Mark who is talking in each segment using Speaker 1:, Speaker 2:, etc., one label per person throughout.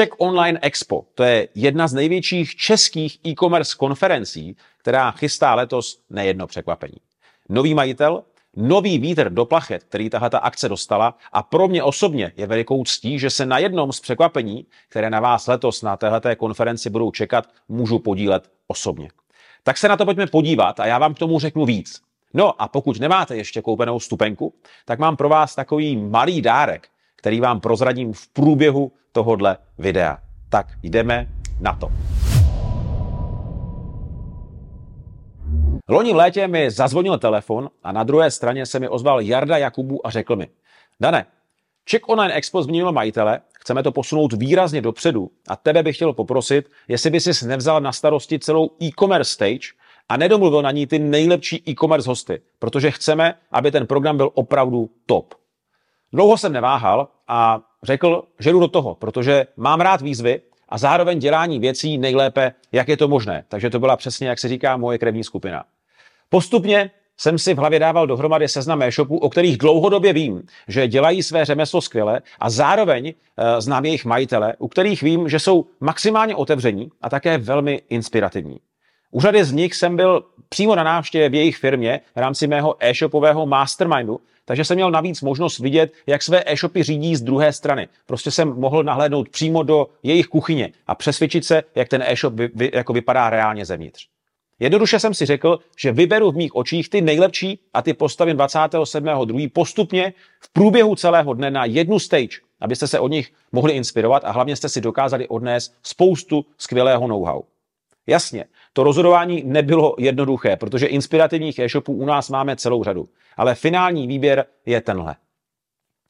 Speaker 1: Czech Online Expo, to je jedna z největších českých e-commerce konferencí, která chystá letos nejedno překvapení. Nový majitel, nový vítr do plachet, který tahle ta akce dostala a pro mě osobně je velikou ctí, že se na jednom z překvapení, které na vás letos na této konferenci budou čekat, můžu podílet osobně. Tak se na to pojďme podívat a já vám k tomu řeknu víc. No a pokud nemáte ještě koupenou stupenku, tak mám pro vás takový malý dárek, který vám prozradím v průběhu tohohle videa. Tak jdeme na to. Loni v létě mi zazvonil telefon a na druhé straně se mi ozval Jarda Jakubu a řekl mi, Dane, Czech Online Expo změnilo majitele, chceme to posunout výrazně dopředu a tebe bych chtěl poprosit, jestli by si nevzal na starosti celou e-commerce stage a nedomluvil na ní ty nejlepší e-commerce hosty, protože chceme, aby ten program byl opravdu top. Dlouho jsem neváhal a řekl, že jdu do toho, protože mám rád výzvy a zároveň dělání věcí nejlépe, jak je to možné. Takže to byla přesně, jak se říká, moje krevní skupina. Postupně jsem si v hlavě dával dohromady seznam e-shopů, o kterých dlouhodobě vím, že dělají své řemeslo skvěle a zároveň e, znám jejich majitele, u kterých vím, že jsou maximálně otevření a také velmi inspirativní. U řady z nich jsem byl přímo na návštěvě v jejich firmě v rámci mého e-shopového mastermindu, takže jsem měl navíc možnost vidět, jak své e-shopy řídí z druhé strany. Prostě jsem mohl nahlédnout přímo do jejich kuchyně a přesvědčit se, jak ten e-shop vy, vy, jako vypadá reálně zevnitř. Jednoduše jsem si řekl, že vyberu v mých očích ty nejlepší a ty postavím 27.2. postupně v průběhu celého dne na jednu stage, abyste se od nich mohli inspirovat a hlavně jste si dokázali odnést spoustu skvělého know-how. Jasně, to rozhodování nebylo jednoduché, protože inspirativních e-shopů u nás máme celou řadu, ale finální výběr je tenhle.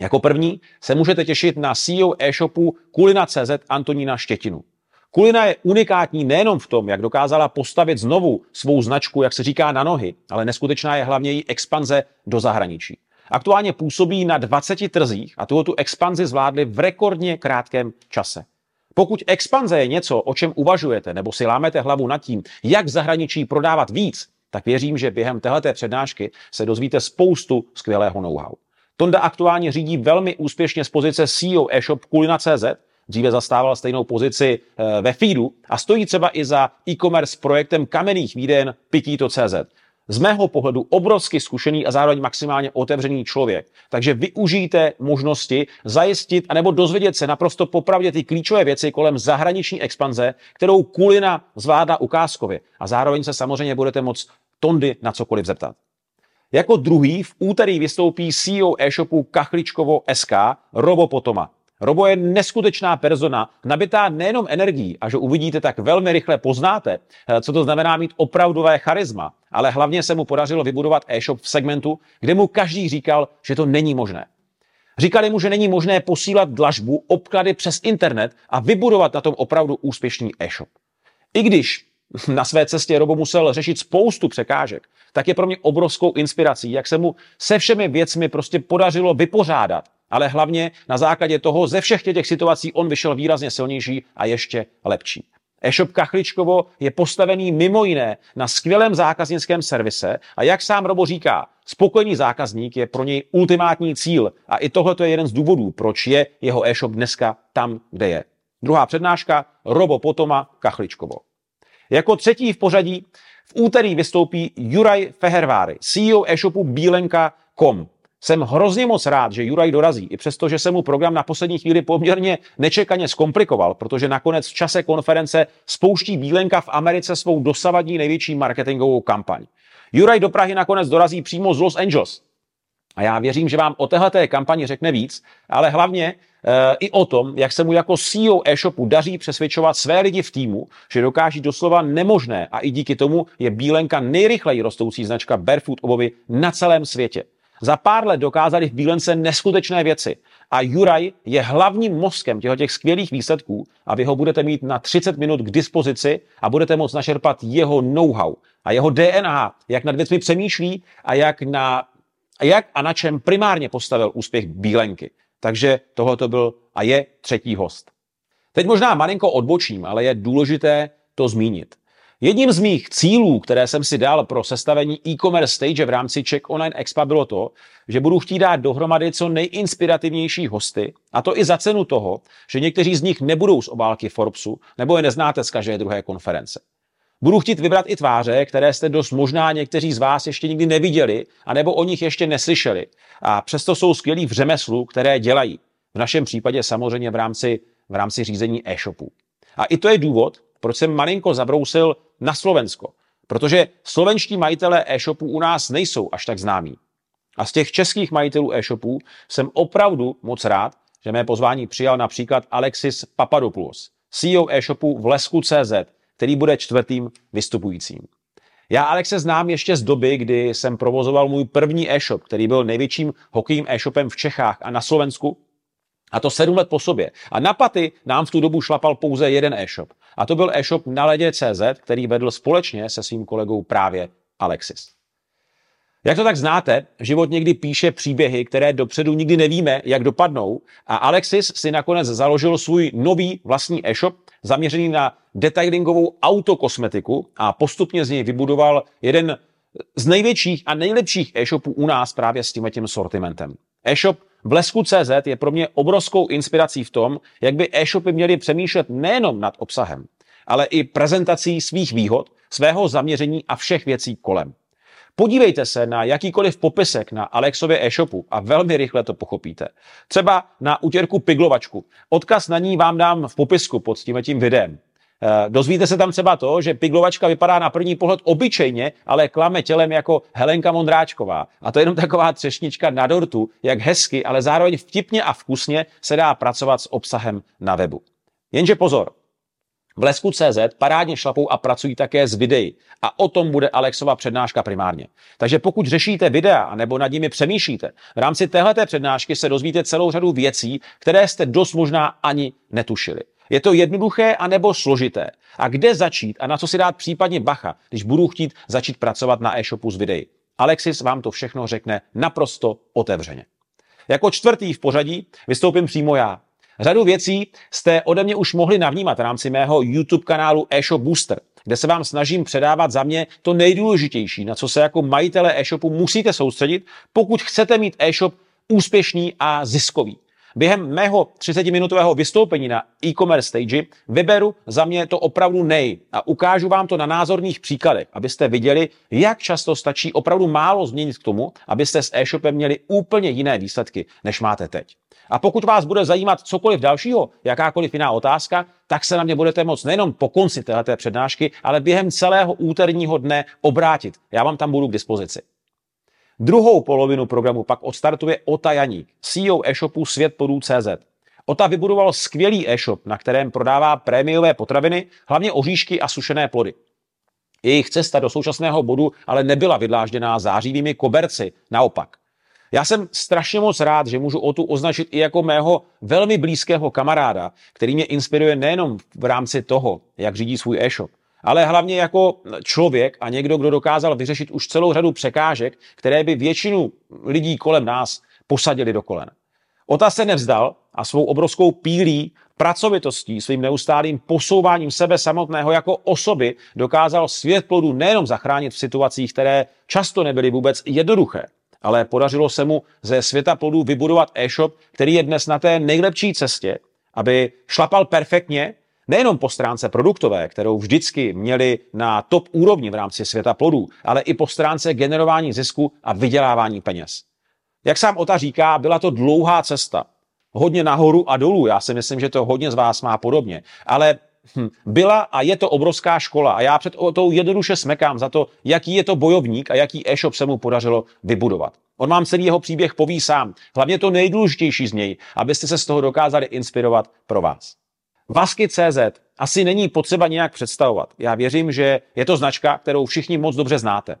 Speaker 1: Jako první se můžete těšit na CEO e-shopu Kulina.cz Antonína Štětinu. Kulina je unikátní nejenom v tom, jak dokázala postavit znovu svou značku, jak se říká, na nohy, ale neskutečná je hlavně její expanze do zahraničí. Aktuálně působí na 20 trzích a tuto tu expanzi zvládli v rekordně krátkém čase. Pokud expanze je něco, o čem uvažujete, nebo si lámete hlavu nad tím, jak v zahraničí prodávat víc, tak věřím, že během této přednášky se dozvíte spoustu skvělého know-how. Tonda aktuálně řídí velmi úspěšně z pozice CEO e-shop Kulina.cz, dříve zastával stejnou pozici eh, ve feedu a stojí třeba i za e-commerce projektem kamenných výden Pikito.cz z mého pohledu obrovsky zkušený a zároveň maximálně otevřený člověk. Takže využijte možnosti zajistit anebo dozvědět se naprosto popravdě ty klíčové věci kolem zahraniční expanze, kterou Kulina zvládá ukázkově. A zároveň se samozřejmě budete moct Tondy na cokoliv zeptat. Jako druhý v úterý vystoupí CEO e-shopu Kachličkovo SK Robo Potoma. Robo je neskutečná persona, nabitá nejenom energií a že uvidíte, tak velmi rychle poznáte, eh, co to znamená mít opravdové charisma, ale hlavně se mu podařilo vybudovat e-shop v segmentu, kde mu každý říkal, že to není možné. Říkali mu, že není možné posílat dlažbu, obklady přes internet a vybudovat na tom opravdu úspěšný e-shop. I když na své cestě Robo musel řešit spoustu překážek, tak je pro mě obrovskou inspirací, jak se mu se všemi věcmi prostě podařilo vypořádat ale hlavně na základě toho ze všech těch situací on vyšel výrazně silnější a ještě lepší. E-shop Kachličkovo je postavený mimo jiné na skvělém zákaznickém servise a jak sám Robo říká, spokojený zákazník je pro něj ultimátní cíl a i tohle je jeden z důvodů, proč je jeho e-shop dneska tam, kde je. Druhá přednáška Robo Potoma Kachličkovo. Jako třetí v pořadí v úterý vystoupí Juraj Feherváry, CEO e-shopu Bílenka.com. Jsem hrozně moc rád, že Juraj dorazí, i přesto, že se mu program na poslední chvíli poměrně nečekaně zkomplikoval, protože nakonec v čase konference spouští Bílenka v Americe svou dosavadní největší marketingovou kampaň. Juraj do Prahy nakonec dorazí přímo z Los Angeles. A já věřím, že vám o téhleté kampani řekne víc, ale hlavně e, i o tom, jak se mu jako CEO e-shopu daří přesvědčovat své lidi v týmu, že dokáží doslova nemožné a i díky tomu je Bílenka nejrychleji rostoucí značka barefoot obovy na celém světě. Za pár let dokázali v Bílence neskutečné věci. A Juraj je hlavním mozkem těchto těch skvělých výsledků a vy ho budete mít na 30 minut k dispozici a budete moct našerpat jeho know-how a jeho DNA, jak nad věcmi přemýšlí a jak, na, jak a na čem primárně postavil úspěch Bílenky. Takže tohle to byl a je třetí host. Teď možná malinko odbočím, ale je důležité to zmínit. Jedním z mých cílů, které jsem si dal pro sestavení e-commerce stage v rámci Czech Online Expa bylo to, že budu chtít dát dohromady co nejinspirativnější hosty, a to i za cenu toho, že někteří z nich nebudou z obálky Forbesu, nebo je neznáte z každé druhé konference. Budu chtít vybrat i tváře, které jste dost možná někteří z vás ještě nikdy neviděli, anebo o nich ještě neslyšeli. A přesto jsou skvělí v řemeslu, které dělají. V našem případě samozřejmě v rámci, v rámci řízení e-shopů. A i to je důvod, proč jsem malinko zabrousil na Slovensko. Protože slovenští majitelé e-shopů u nás nejsou až tak známí. A z těch českých majitelů e-shopů jsem opravdu moc rád, že mé pozvání přijal například Alexis Papadopoulos, CEO e-shopu v Lesku.cz, který bude čtvrtým vystupujícím. Já Alexe znám ještě z doby, kdy jsem provozoval můj první e-shop, který byl největším hokejím e-shopem v Čechách a na Slovensku. A to sedm let po sobě. A na paty nám v tu dobu šlapal pouze jeden e-shop. A to byl e-shop na ledě.cz, který vedl společně se svým kolegou právě Alexis. Jak to tak znáte, život někdy píše příběhy, které dopředu nikdy nevíme, jak dopadnou a Alexis si nakonec založil svůj nový vlastní e-shop zaměřený na detailingovou autokosmetiku a postupně z něj vybudoval jeden z největších a nejlepších e-shopů u nás právě s tím sortimentem. E-shop Blesku.cz je pro mě obrovskou inspirací v tom, jak by e-shopy měly přemýšlet nejenom nad obsahem, ale i prezentací svých výhod, svého zaměření a všech věcí kolem. Podívejte se na jakýkoliv popisek na Alexově e-shopu a velmi rychle to pochopíte. Třeba na utěrku piglovačku. Odkaz na ní vám dám v popisku pod tím, tím videem. Eh, dozvíte se tam třeba to, že piglovačka vypadá na první pohled obyčejně, ale klame tělem jako Helenka Mondráčková. A to je jenom taková třešnička na dortu, jak hezky, ale zároveň vtipně a vkusně se dá pracovat s obsahem na webu. Jenže pozor, v Lesku.cz parádně šlapou a pracují také s videí. A o tom bude Alexova přednáška primárně. Takže pokud řešíte videa nebo nad nimi přemýšlíte, v rámci téhleté přednášky se dozvíte celou řadu věcí, které jste dost možná ani netušili. Je to jednoduché anebo složité? A kde začít a na co si dát případně bacha, když budu chtít začít pracovat na e-shopu s videí? Alexis vám to všechno řekne naprosto otevřeně. Jako čtvrtý v pořadí vystoupím přímo já. Řadu věcí jste ode mě už mohli navnímat v rámci mého YouTube kanálu eShop Booster, kde se vám snažím předávat za mě to nejdůležitější, na co se jako majitele e-shopu musíte soustředit, pokud chcete mít e-shop úspěšný a ziskový. Během mého 30-minutového vystoupení na e-commerce stage vyberu za mě to opravdu nej a ukážu vám to na názorných příkladech, abyste viděli, jak často stačí opravdu málo změnit k tomu, abyste s e-shopem měli úplně jiné výsledky, než máte teď. A pokud vás bude zajímat cokoliv dalšího, jakákoliv jiná otázka, tak se na mě budete moct nejenom po konci této přednášky, ale během celého úterního dne obrátit. Já vám tam budu k dispozici. Druhou polovinu programu pak odstartuje Ota Janík, CEO e-shopu světplodů.cz. Ota vybudoval skvělý e-shop, na kterém prodává prémiové potraviny, hlavně oříšky a sušené plody. Jejich cesta do současného bodu ale nebyla vydlážděná zářivými koberci, naopak. Já jsem strašně moc rád, že můžu Otu označit i jako mého velmi blízkého kamaráda, který mě inspiruje nejenom v rámci toho, jak řídí svůj e-shop, ale hlavně jako člověk a někdo, kdo dokázal vyřešit už celou řadu překážek, které by většinu lidí kolem nás posadili do kolen. Ota se nevzdal a svou obrovskou pílí, pracovitostí, svým neustálým posouváním sebe samotného jako osoby dokázal svět plodu nejenom zachránit v situacích, které často nebyly vůbec jednoduché, ale podařilo se mu ze světa plodů vybudovat e-shop, který je dnes na té nejlepší cestě, aby šlapal perfektně nejenom po stránce produktové, kterou vždycky měli na top úrovni v rámci světa plodů, ale i po stránce generování zisku a vydělávání peněz. Jak sám Ota říká, byla to dlouhá cesta. Hodně nahoru a dolů, já si myslím, že to hodně z vás má podobně. Ale hm, byla a je to obrovská škola a já před tou jednoduše smekám za to, jaký je to bojovník a jaký e-shop se mu podařilo vybudovat. On vám celý jeho příběh poví sám. Hlavně to nejdůležitější z něj, abyste se z toho dokázali inspirovat pro vás. Vasky.cz asi není potřeba nějak představovat. Já věřím, že je to značka, kterou všichni moc dobře znáte.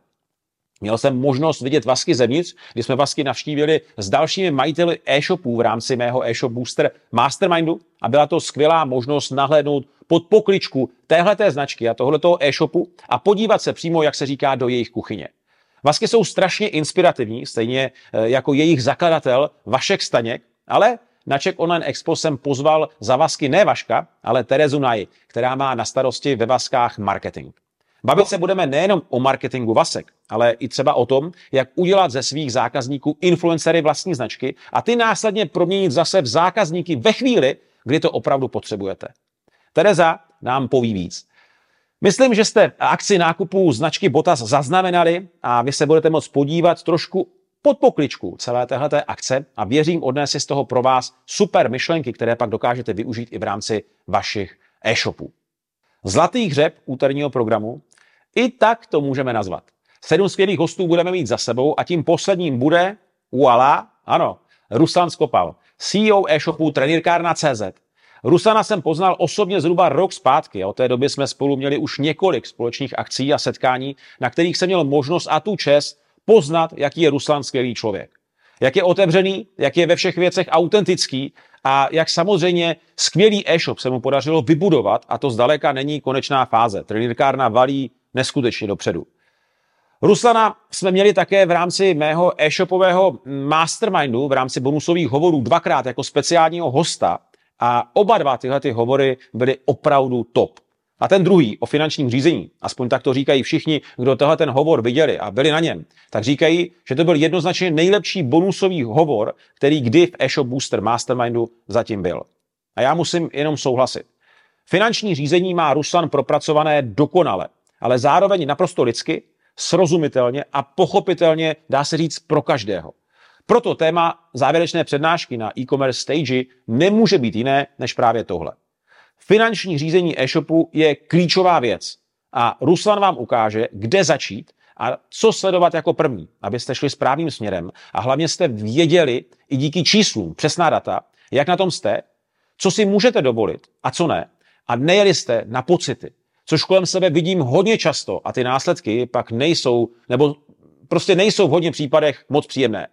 Speaker 1: Měl jsem možnost vidět Vasky zevnitř, kdy jsme Vasky navštívili s dalšími majiteli e-shopů v rámci mého e-shop booster Mastermindu a byla to skvělá možnost nahlédnout pod pokličku téhleté značky a tohletoho e-shopu a podívat se přímo, jak se říká, do jejich kuchyně. Vasky jsou strašně inspirativní, stejně eh, jako jejich zakladatel Vašek Staněk, ale na Czech Online Expo jsem pozval za Vasky ne Vaška, ale Terezu Naj, která má na starosti ve Vaskách marketing. Bavit se budeme nejenom o marketingu vasek, ale i třeba o tom, jak udělat ze svých zákazníků influencery vlastní značky a ty následně proměnit zase v zákazníky ve chvíli, kdy to opravdu potřebujete. Tereza nám poví víc. Myslím, že jste akci nákupu značky Botas zaznamenali a vy se budete moct podívat trošku pod pokličku celé téhleté akce a věřím, odnes si z toho pro vás super myšlenky, které pak dokážete využít i v rámci vašich e-shopů. Zlatý hřeb úterního programu, i tak to můžeme nazvat. Sedm skvělých hostů budeme mít za sebou a tím posledním bude, uala, ano, Ruslan Skopal, CEO e-shopu Trenírkárna.cz. Rusana jsem poznal osobně zhruba rok zpátky a od té doby jsme spolu měli už několik společných akcí a setkání, na kterých jsem měl možnost a tu čest poznat, jaký je Ruslan skvělý člověk. Jak je otevřený, jak je ve všech věcech autentický a jak samozřejmě skvělý e-shop se mu podařilo vybudovat a to zdaleka není konečná fáze. Trenírkárna valí neskutečně dopředu. Ruslana jsme měli také v rámci mého e-shopového mastermindu, v rámci bonusových hovorů dvakrát jako speciálního hosta a oba dva tyhle ty hovory byly opravdu top. A ten druhý o finančním řízení, aspoň tak to říkají všichni, kdo tohle ten hovor viděli a byli na něm, tak říkají, že to byl jednoznačně nejlepší bonusový hovor, který kdy v eShop Booster Mastermindu zatím byl. A já musím jenom souhlasit. Finanční řízení má Ruslan propracované dokonale, ale zároveň naprosto lidsky, srozumitelně a pochopitelně dá se říct pro každého. Proto téma závěrečné přednášky na e-commerce stage nemůže být jiné než právě tohle. Finanční řízení e-shopu je klíčová věc a Ruslan vám ukáže, kde začít a co sledovat jako první, abyste šli správným směrem a hlavně jste věděli i díky číslům, přesná data, jak na tom jste, co si můžete dovolit a co ne. A nejeli jste na pocity, což kolem sebe vidím hodně často a ty následky pak nejsou, nebo prostě nejsou v hodně případech moc příjemné.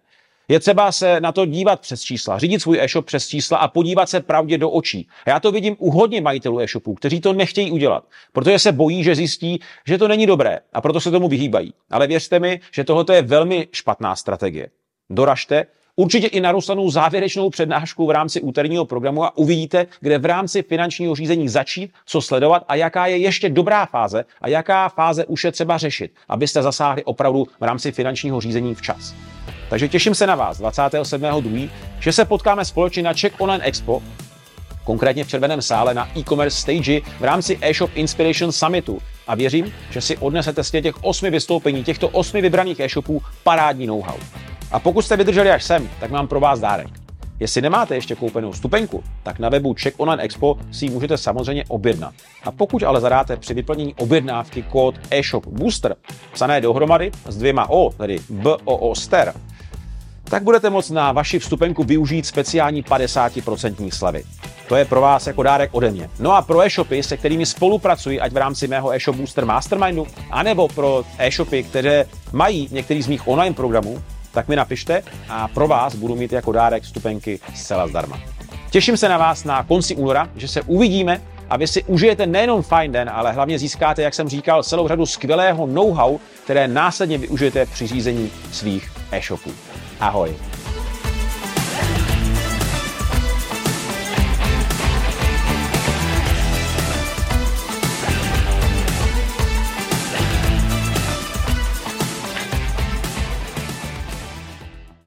Speaker 1: Je třeba se na to dívat přes čísla, řídit svůj e-shop přes čísla a podívat se pravdě do očí. A já to vidím u hodně majitelů e-shopů, kteří to nechtějí udělat, protože se bojí, že zjistí, že to není dobré a proto se tomu vyhýbají. Ale věřte mi, že tohle je velmi špatná strategie. Doražte, určitě i na Ruslanu závěrečnou přednášku v rámci úterního programu a uvidíte, kde v rámci finančního řízení začít, co sledovat a jaká je ještě dobrá fáze a jaká fáze už je třeba řešit, abyste zasáhli opravdu v rámci finančního řízení včas. Takže těším se na vás 27.2., že se potkáme společně na Czech Online Expo, konkrétně v červeném sále na e-commerce stage v rámci e-shop Inspiration Summitu. A věřím, že si odnesete z těch osmi vystoupení, těchto osmi vybraných e-shopů parádní know-how. A pokud jste vydrželi až sem, tak mám pro vás dárek. Jestli nemáte ještě koupenou stupenku, tak na webu Czech Online Expo si ji můžete samozřejmě objednat. A pokud ale zadáte při vyplnění objednávky kód eShop Booster, psané dohromady s dvěma O, tedy BOOSTER, tak budete moct na vaši vstupenku využít speciální 50% slevy. To je pro vás jako dárek ode mě. No a pro e-shopy, se kterými spolupracuji, ať v rámci mého e-shop Booster Mastermindu, anebo pro e-shopy, které mají některý z mých online programů, tak mi napište a pro vás budu mít jako dárek vstupenky zcela zdarma. Těším se na vás na konci února, že se uvidíme a vy si užijete nejenom fajn den, ale hlavně získáte, jak jsem říkal, celou řadu skvělého know-how, které následně využijete při řízení svých e-shopů. Ahoy!